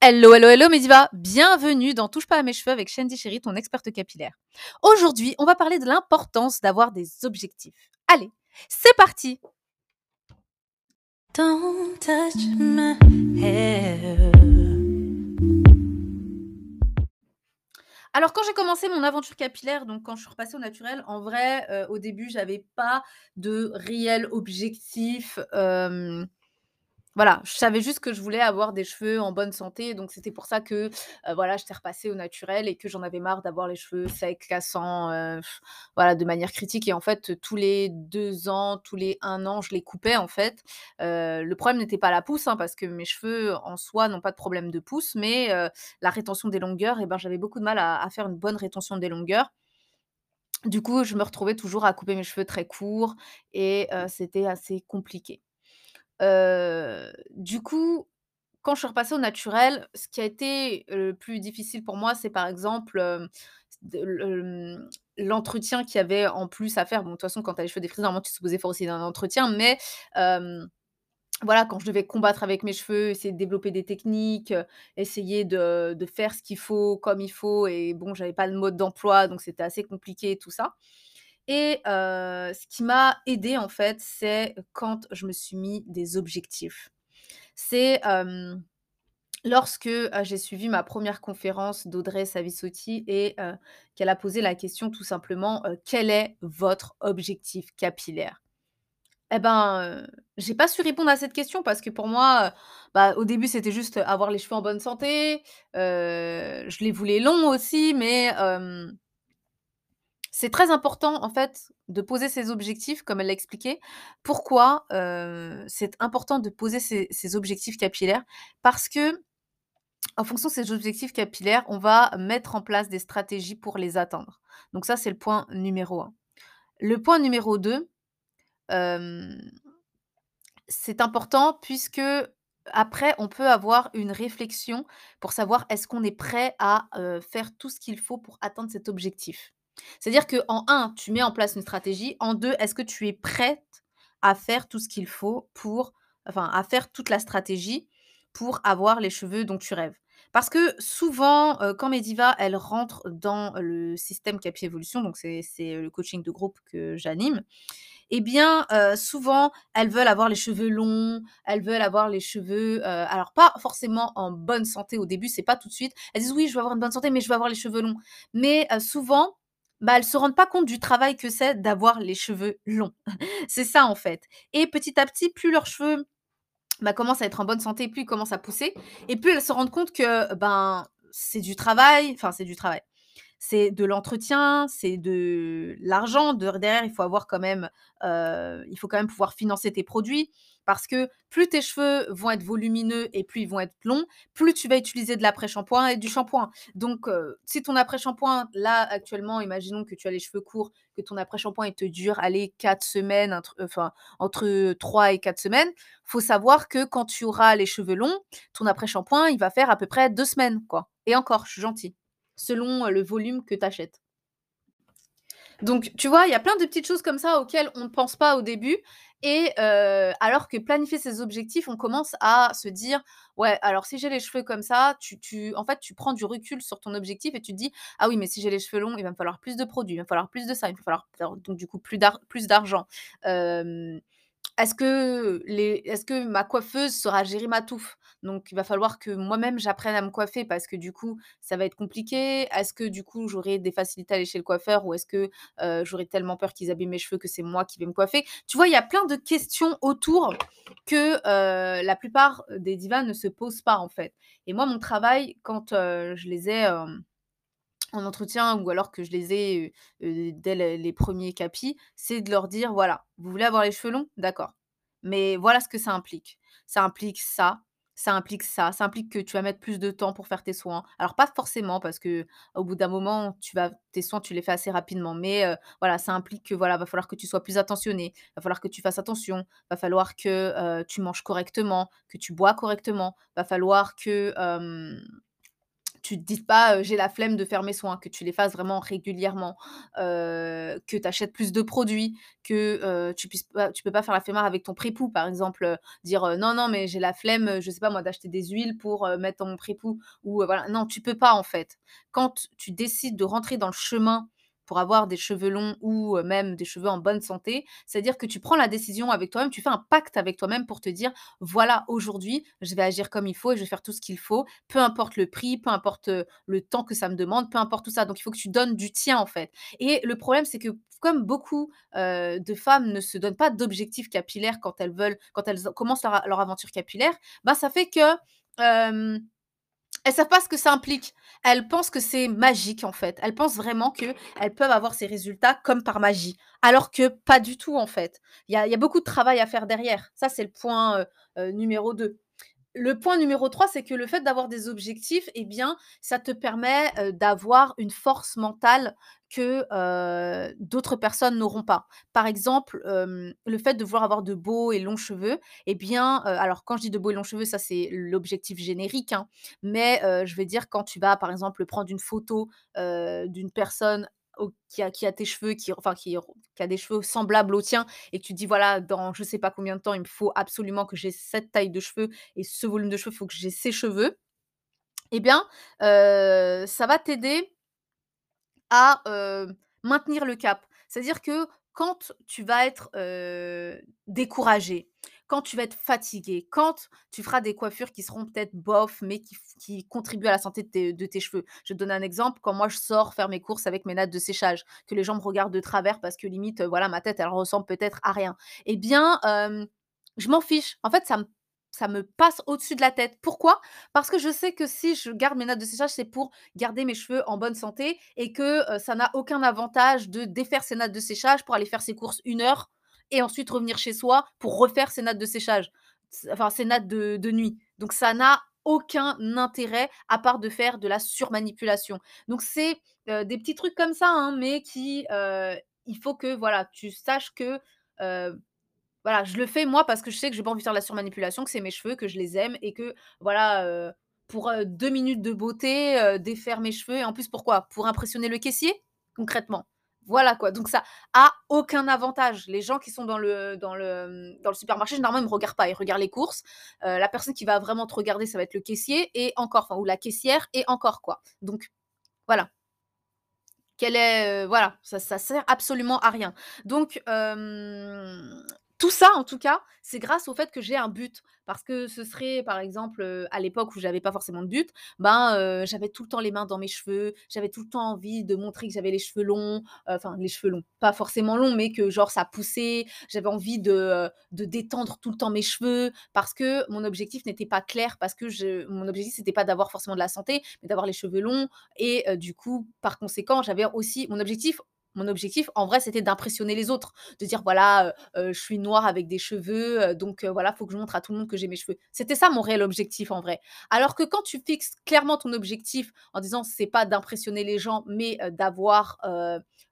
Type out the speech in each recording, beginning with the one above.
Hello, hello, hello Mediva Bienvenue dans Touche pas à mes cheveux avec Shandy Chéri, ton experte capillaire. Aujourd'hui, on va parler de l'importance d'avoir des objectifs. Allez, c'est parti Don't touch my hair. Alors quand j'ai commencé mon aventure capillaire, donc quand je suis repassée au naturel, en vrai, euh, au début, j'avais pas de réel objectif. euh, voilà, je savais juste que je voulais avoir des cheveux en bonne santé, donc c'était pour ça que, heu, voilà, j'étais repassée au naturel et que j'en avais marre d'avoir les cheveux secs, cassants, voilà, de manière critique et en fait, tous les 2 ans, tous les 1 an, je les coupais en fait. Le problème n'était pas la pousse, hein, parce que mes cheveux en soi n'ont pas de problème de pousse, mais la rétention des longueurs et ben, j'avais beaucoup de mal à faire une bonne rétention des longueurs. Du coup, je me retrouvais toujours à couper mes cheveux très courts et c'était assez compliqué. Du coup, quand je suis repassée au naturel, ce qui a été le plus difficile pour moi, c'est par exemple, le l'entretien qu'il y avait en plus à faire. Bon, de toute façon, quand tu as les cheveux défrisés, normalement, tu es supposé faire aussi un entretien, mais voilà, quand je devais combattre avec mes cheveux, essayer de développer des techniques, essayer de de faire ce qu'il faut, comme il faut et bon, j'avais pas de mode d'emploi, donc c'était assez compliqué tout ça. Et ce qui m'a aidée en fait, c'est quand je me suis mis des objectifs. C'est, lorsque, j'ai suivi ma première conférence d'Audrey Savizzotti et qu'elle a posé la question tout simplement, «Quel est votre objectif capillaire?» et ben, heu, j'ai pas su répondre à cette question parce que pour moi, bah, au début, c'était juste avoir les cheveux en bonne santé, je les voulais longs aussi mais c'est très important, en fait, de poser ses objectifs, comme elle l'a expliqué. Pourquoi, c'est important de poser ses objectifs capillaires? Parce que, en fonction de ces objectifs capillaires, on va mettre en place des stratégies pour les atteindre. Donc ça, c'est le point numéro un. Le point numéro 2, hem, c'est important puisque après, on peut avoir une réflexion pour savoir est-ce qu'on est prêt à, faire tout ce qu'il faut pour atteindre cet objectif? C'est-à-dire qu'en un, tu mets en place une stratégie. En 2, est-ce que tu es prête à faire tout ce qu'il faut pour enfin, à faire toute la stratégie pour avoir les cheveux dont tu rêves? Parce que souvent, heu, quand mes divas, elles rentrent dans le système Capi Evolution, donc c'est c'est, le coaching de groupe que j'anime et bien, heu, souvent, elles veulent avoir les cheveux longs, elles veulent avoir les cheveux, alors pas forcément en bonne santé au début, c'est pas tout de suite. Elles disent: «Oui, je veux avoir une bonne santé, mais je veux avoir les cheveux longs». Mais, souvent, bah, elles se rendent pas compte du travail que c'est d'avoir les cheveux longs. C'est ça, en fait et petit à petit, plus leurs cheveux, bah, commencent à être en bonne santé, plus ils commencent à pousser et plus elles se rendent compte que, ben, c'est du travail, enfin, c'est du travail. C'est de l'entretien, c'est de l'argent. De derrière, il faut avoir quand même, heu, il faut quand même pouvoir financer tes produits parce que plus tes cheveux vont être volumineux et plus ils vont être longs, plus tu vas utiliser de l'après-shampoing et du shampoing. Donc, heu, si ton après-shampoing, là, actuellement, imaginons que tu as les cheveux courts, que ton après-shampoing, te dure, allez, 4 semaines, un enfin, entre 3 et 4 semaines. Faut savoir que quand tu auras les cheveux longs, ton après-shampoing, il va faire à peu près 2 semaines, quoi et encore, je suis gentille selon le volume que tu achètes. Donc, tu vois, il y a plein de petites choses comme ça auxquelles on ne pense pas au début et heu, alors que planifier ses objectifs, on commence à se dire: «Ouais, alors si j'ai les cheveux comme ça», tu tu en fait, tu prends du recul sur ton objectif et tu te dis: «Ah oui, mais si j'ai les cheveux longs, il va me falloir plus de produits, il va me falloir plus de ça, il va falloir donc du coup plus d'ar plus d'argent». Est-ce que les est-ce que ma coiffeuse saura gérer ma touffe? Donc il va falloir que moi-même j'apprenne à me coiffer parce que du coup, ça va être compliqué. Est-ce que du coup, j'aurai des facilités à aller chez le coiffeur ou est-ce que, j'aurai tellement peur qu'ils abîment mes cheveux que c'est moi qui vais me coiffer? Tu vois, il y a plein de questions autour que, la plupart des divas ne se posent pas, en fait. Et moi, mon travail, quand, je les ai, en entretien ou alors que je les ai, dès les 1 capis, c'est de leur dire: «Voilà, vous voulez avoir les cheveux longs? D'accord, mais voilà ce que ça implique. Ça implique ça, ça implique ça, ça implique que tu vas mettre plus de temps pour faire tes soins». Alors pas forcément parce que au bout d'un moment, tu vas tes soins, tu les fais assez rapidement, mais voilà, ça implique que, voilà, va falloir que tu sois plus attentionné, va falloir que tu fasses attention, va falloir que, tu manges correctement, que tu bois correctement, va falloir que, tu te dises pas, «J'ai la flemme de faire mes soins», que tu les fasses vraiment régulièrement, que tu achètes plus de produits, que, tu puisses pas tu peux pas faire la flemmard avec ton prépoux, par exemple, dire, «Non, non, mais j'ai la flemme, je sais pas moi, d'acheter des huiles pour, mettre dans mon prépoux» ou, voilà. Non, tu peux pas, en fait. Quand tu décides de rentrer dans le chemin pour avoir des cheveux longs ou, même des cheveux en bonne santé, c'est-à-dire que tu prends la décision avec toi-même, tu fais un pacte avec toi-même pour te dire: «Voilà, aujourd'hui, je vais agir comme il faut et je vais faire tout ce qu'il faut, peu importe le prix, peu importe, le temps que ça me demande, peu importe tout ça». Donc il faut que tu donnes du tien, en fait. Et le problème, c'est que comme beaucoup, de femmes ne se donnent pas d'objectifs capillaires quand elles veulent quand elles commencent leur aventure capillaire, bah, ça fait que, elles savent pas ce que ça implique. Elles pensent que c'est magique, en fait. Elles pensent vraiment qu'elles peuvent avoir ces résultats comme par magie, alors que pas du tout, en fait. Il y a beaucoup de travail à faire derrière. Ça, c'est le point, heu heu, numéro 2. Le point numéro 3, c'est que le fait d'avoir des objectifs et bien, ça te permet, d'avoir une force mentale que, d'autres personnes n'auront pas. Par exemple, le fait de vouloir avoir de beaux et longs cheveux et bien, alors quand je dis de beaux et longs cheveux, ça c'est l'objectif générique, hein, mais, je veux dire quand tu vas, par exemple, prendre une photo, d'une personne qui a tes cheveux, qui enfin qui a des cheveux semblables aux tiens et que tu te dis: «Voilà, dans je sais pas combien de temps, il me faut absolument que j'ai cette taille de cheveux et ce volume de cheveux, il faut que j'ai ces cheveux» et bien, heu, ça va t'aider à, heu, maintenir le cap. C'est-à-dire que quand tu vas être, heu, découragée, quand tu vas être fatiguée, quand tu feras des coiffures qui seront peut-être bof, mais qui contribuent à la santé de tes cheveux. Je te donner un exemple, quand moi je sors faire mes courses avec mes nattes de séchage, que les gens me regardent de travers parce que limite, voilà, ma tête, elle ressemble peut-être à rien. Eh bien, je m'en fiche. En fait, ça me ça me passe au-dessus de la tête. Pourquoi? Parce que je sais que si je garde mes nattes de séchage, c'est pour garder mes cheveux en bonne santé et que, ça n'a aucun avantage de défaire ses nattes de séchage pour aller faire ses courses 1 heure et ensuite revenir chez soi pour refaire ses nattes de séchage. Enfin, ses nattes de nuit. Donc ça n'a aucun intérêt à part de faire de la surmanipulation. Donc c'est, des petits trucs comme ça, hein, mais qui, il faut que, voilà, tu saches que, voilà, je le fais moi parce que je sais que j'ai pas envie de faire de la surmanipulation, que c'est mes cheveux, que je les aime et que voilà, heu, pour, heu, 2 minutes de beauté, heu, défaire mes cheveux et en plus pourquoi? Pour impressionner le caissier? Concrètement. Voilà quoi, donc ça a aucun avantage. Les gens qui sont dans le dans le, dans le supermarché, généralement, ils me regardent pas, ils regardent les courses. La personne qui va vraiment te regarder, ça va être le caissier et encore, ou la caissière et encore quoi. Donc voilà. Quel est, voilà, ça ça sert absolument à rien. Donc, tout ça en tout cas, c'est grâce au fait que j'ai un but. Parce que ce serait par exemple, heu, à l'époque où j'avais pas forcément de but, ben, heu, j'avais tout le temps les mains dans mes cheveux, j'avais tout le temps envie de montrer que j'avais les cheveux longs, heu, enfin les cheveux longs, pas forcément longs, mais que genre ça poussait. J'avais envie de, de détendre tout le temps mes cheveux parce que mon objectif n'était pas clair, parce que mon objectif c'était pas d'avoir forcément de la santé, mais d'avoir les cheveux longs et du coup, par conséquent, j'avais aussi mon objectif mon objectif en vrai, c'était d'impressionner les autres, de dire: «Voilà, heu heu, je suis noire avec des cheveux, heu, donc heu, voilà, faut que je montre à tout le monde que j'ai mes cheveux». C'était ça mon réel objectif en vrai. Alors que quand tu fixes clairement ton objectif en disant: «C'est pas d'impressionner les gens, mais d'avoir,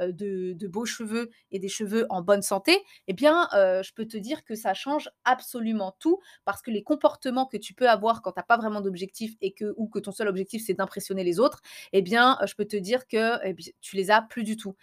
de beaux cheveux et des cheveux en bonne santé», eh bien, je peux te dire que ça change absolument tout. Parce que les comportements que tu peux avoir quand tu as pas vraiment d'objectif et que ou que ton seul objectif c'est d'impressionner les autres, eh bien, je peux te dire que, eh tu les as plus du tout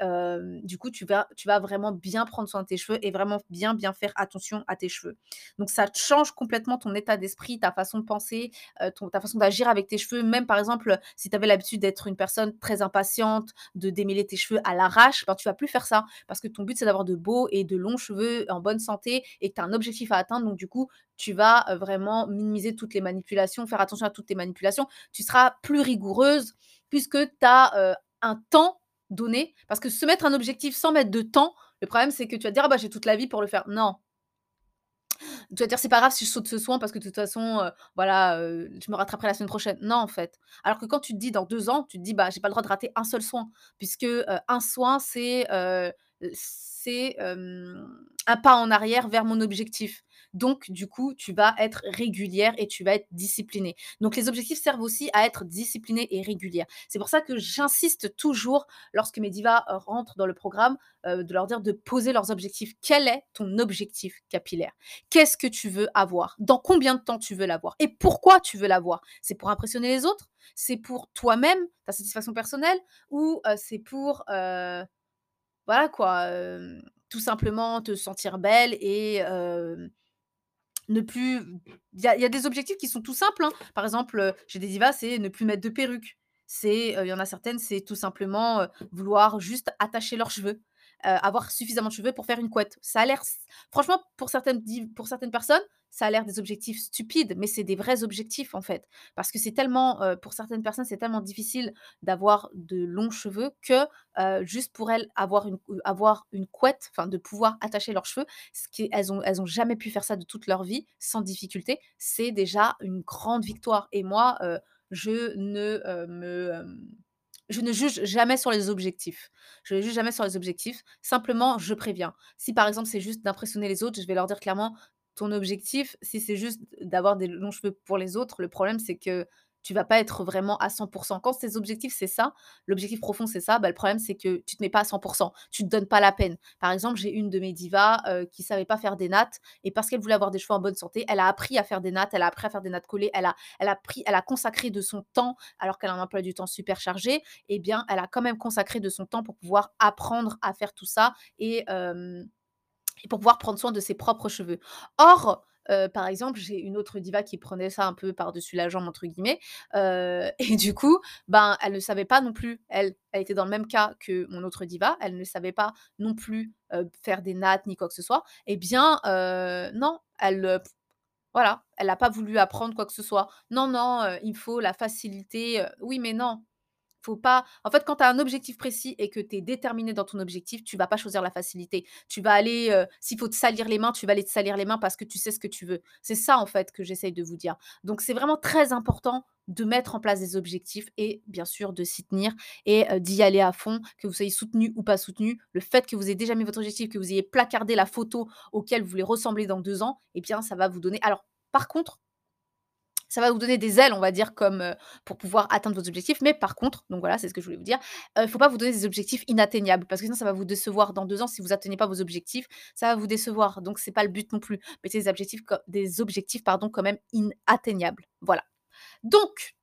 hem, du coup, tu vas vraiment bien prendre soin de tes cheveux et vraiment bien, bien faire attention à tes cheveux. Donc ça change complètement ton état d'esprit, ta façon de penser, ta façon d'agir avec tes cheveux. Même par exemple, si tu avais l'habitude d'être une personne très impatiente, de démêler tes cheveux à l'arrache, ben, tu vas plus faire ça. Parce que ton but, c'est d'avoir de beaux et de longs cheveux en bonne santé et que tu as un objectif à atteindre. Donc du coup, tu vas, vraiment minimiser toutes les manipulations, faire attention à toutes tes manipulations. Tu seras plus rigoureuse puisque tu as, un temps donné. Parce que se mettre un objectif sans mettre de temps, le problème c'est que tu vas te dire: «Ah bah, j'ai toute la vie pour le faire». Non. Tu vas dire: «C'est pas grave si je saute ce soin parce que de toute façon, heu, voilà, heu, je me rattraperai la semaine prochaine». Non, en fait. Alors que quand tu te dis dans 2 ans, tu te dis: «Bah, j'ai pas le droit de rater un seul soin» puisque, heu, un soin c'est, c'est, un pas en arrière vers mon objectif. Donc, du coup, tu vas être régulière et tu vas être disciplinée. Donc, les objectifs servent aussi à être disciplinée et régulière. C'est pour ça que j'insiste toujours, lorsque mes divas euh, rentrent dans le programme, euh, de leur dire de poser leurs objectifs. Quel est ton objectif capillaire? Qu'est-ce que tu veux avoir? Dans combien de temps tu veux l'avoir? Et pourquoi tu veux l'avoir? C'est pour impressionner les autres? C'est pour toi-même, ta satisfaction personnelle? Ou euh, c'est pour... voilà quoi tout simplement te sentir belle et ne plus. Il y, a des objectifs qui sont tout simples. Hein. Par exemple, j'ai des divas, c'est ne plus mettre de perruque. C'est, il y en a certaines, c'est tout simplement vouloir juste attacher leurs cheveux. Euh, avoir suffisamment de cheveux pour faire une couette. Ça a l'air, franchement, pour certaines, pour certaines personnes, ça a l'air des objectifs stupides, mais c'est des vrais objectifs en fait. Parce que c'est tellement, euh, pour certaines personnes, c'est tellement difficile d'avoir de longs cheveux que euh, juste pour elles, avoir une, avoir une couette, enfin de pouvoir attacher leurs cheveux, ce qui, elles n'ont elles ont jamais pu faire ça de toute leur vie sans difficulté, c'est déjà une grande victoire. Et moi, je ne me je ne juge jamais sur les objectifs. Je ne juge jamais sur les objectifs. Simplement, je préviens. Si par exemple, c'est juste d'impressionner les autres, je vais leur dire clairement ton objectif, si c'est juste d'avoir des longs cheveux pour les autres, le problème c'est que tu vas pas être vraiment à 100%. Quand tes objectifs, c'est ça, l'objectif profond, c'est ça, bah, le problème, c'est que tu te mets pas à 100%. Tu te donnes pas la peine. Par exemple, j'ai une de mes divas euh, qui savait pas faire des nattes et parce qu'elle voulait avoir des cheveux en bonne santé, elle a appris à faire des nattes, elle a appris à faire des nattes collées, elle a, consacré de son temps, alors qu'elle a un emploi du temps super chargé, eh bien, elle a quand même consacré de son temps pour pouvoir apprendre à faire tout ça et, et pour pouvoir prendre soin de ses propres cheveux. Or, par exemple, j'ai une autre diva qui prenait ça un peu par-dessus la jambe, entre guillemets. et du coup, ben, elle ne savait pas non plus, elle, elle était dans le même cas que mon autre diva, elle ne savait pas non plus faire des nattes ni quoi que ce soit. Eh bien, non, elle, voilà, elle n'a pas voulu apprendre quoi que ce soit. Non, non, il faut la facilité. oui, mais non, faut pas. En fait, quand tu as un objectif précis et que tu es déterminé dans ton objectif, tu vas pas choisir la facilité. Tu vas aller, euh, s'il faut te salir les mains, tu vas aller te salir les mains parce que tu sais ce que tu veux. C'est ça, en fait, que j'essaye de vous dire. Donc, c'est vraiment très important de mettre en place des objectifs et bien sûr de s'y tenir et euh, d'y aller à fond, que vous soyez soutenu ou pas soutenu. Le fait que vous ayez déjà mis votre objectif, que vous ayez placardé la photo auquel vous voulez ressembler dans deux ans, eh bien, ça va vous donner. Alors, par contre, ça va vous donner des ailes, on va dire, comme pour pouvoir atteindre vos objectifs. Mais par contre, donc voilà, c'est ce que je voulais vous dire, il ne faut pas vous donner des objectifs inatteignables parce que sinon ça va vous décevoir dans deux ans si vous n'atteignez pas vos objectifs, ça va vous décevoir. Donc c'est pas le but non plus. Mettez des objectifs, des objectifs pardon, quand même inatteignables. Voilà. Donc,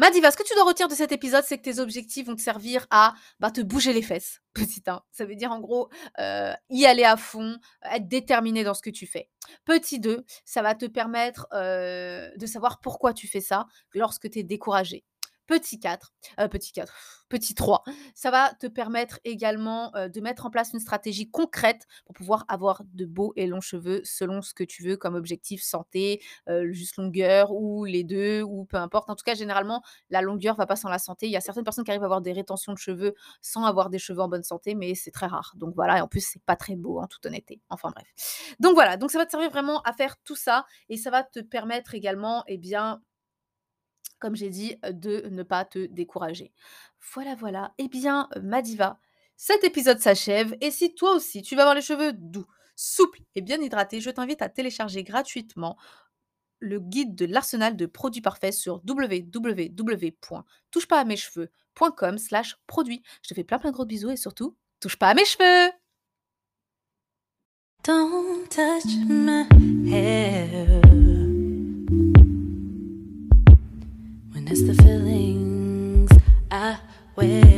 Madiva, ce que tu dois retirer de cet épisode, c'est que tes objectifs vont te servir à bah, te bouger les fesses, petit 1. Ça veut dire en gros euh, y aller à fond, être déterminé dans ce que tu fais. Petit 2, ça va te permettre euh, de savoir pourquoi tu fais ça lorsque tu es découragé. Petit 4, euh, petit 4, petit 3, ça va te permettre également euh, de mettre en place une stratégie concrète pour pouvoir avoir de beaux et longs cheveux selon ce que tu veux comme objectif santé, euh, juste longueur ou les deux ou peu importe. En tout cas, généralement, la longueur va pas sans la santé. Il y a certaines personnes qui arrivent à avoir des rétentions de cheveux sans avoir des cheveux en bonne santé, mais c'est très rare. Donc voilà, et en plus, c'est pas très beau en toute honnêteté. Enfin bref. Donc voilà, donc ça va te servir vraiment à faire tout ça et ça va te permettre également, eh bien, comme j'ai dit, de ne pas te décourager. Voilà, voilà. Eh bien, ma diva, cet épisode s'achève. Et si toi aussi, tu vas avoir les cheveux doux, souples et bien hydratés, je t'invite à télécharger gratuitement le guide de l'arsenal de produits parfaits sur www.touchepasamescheveux.com slash produits. Je te fais plein plein de gros bisous et surtout, touche pas à mes cheveux the feelings I wear.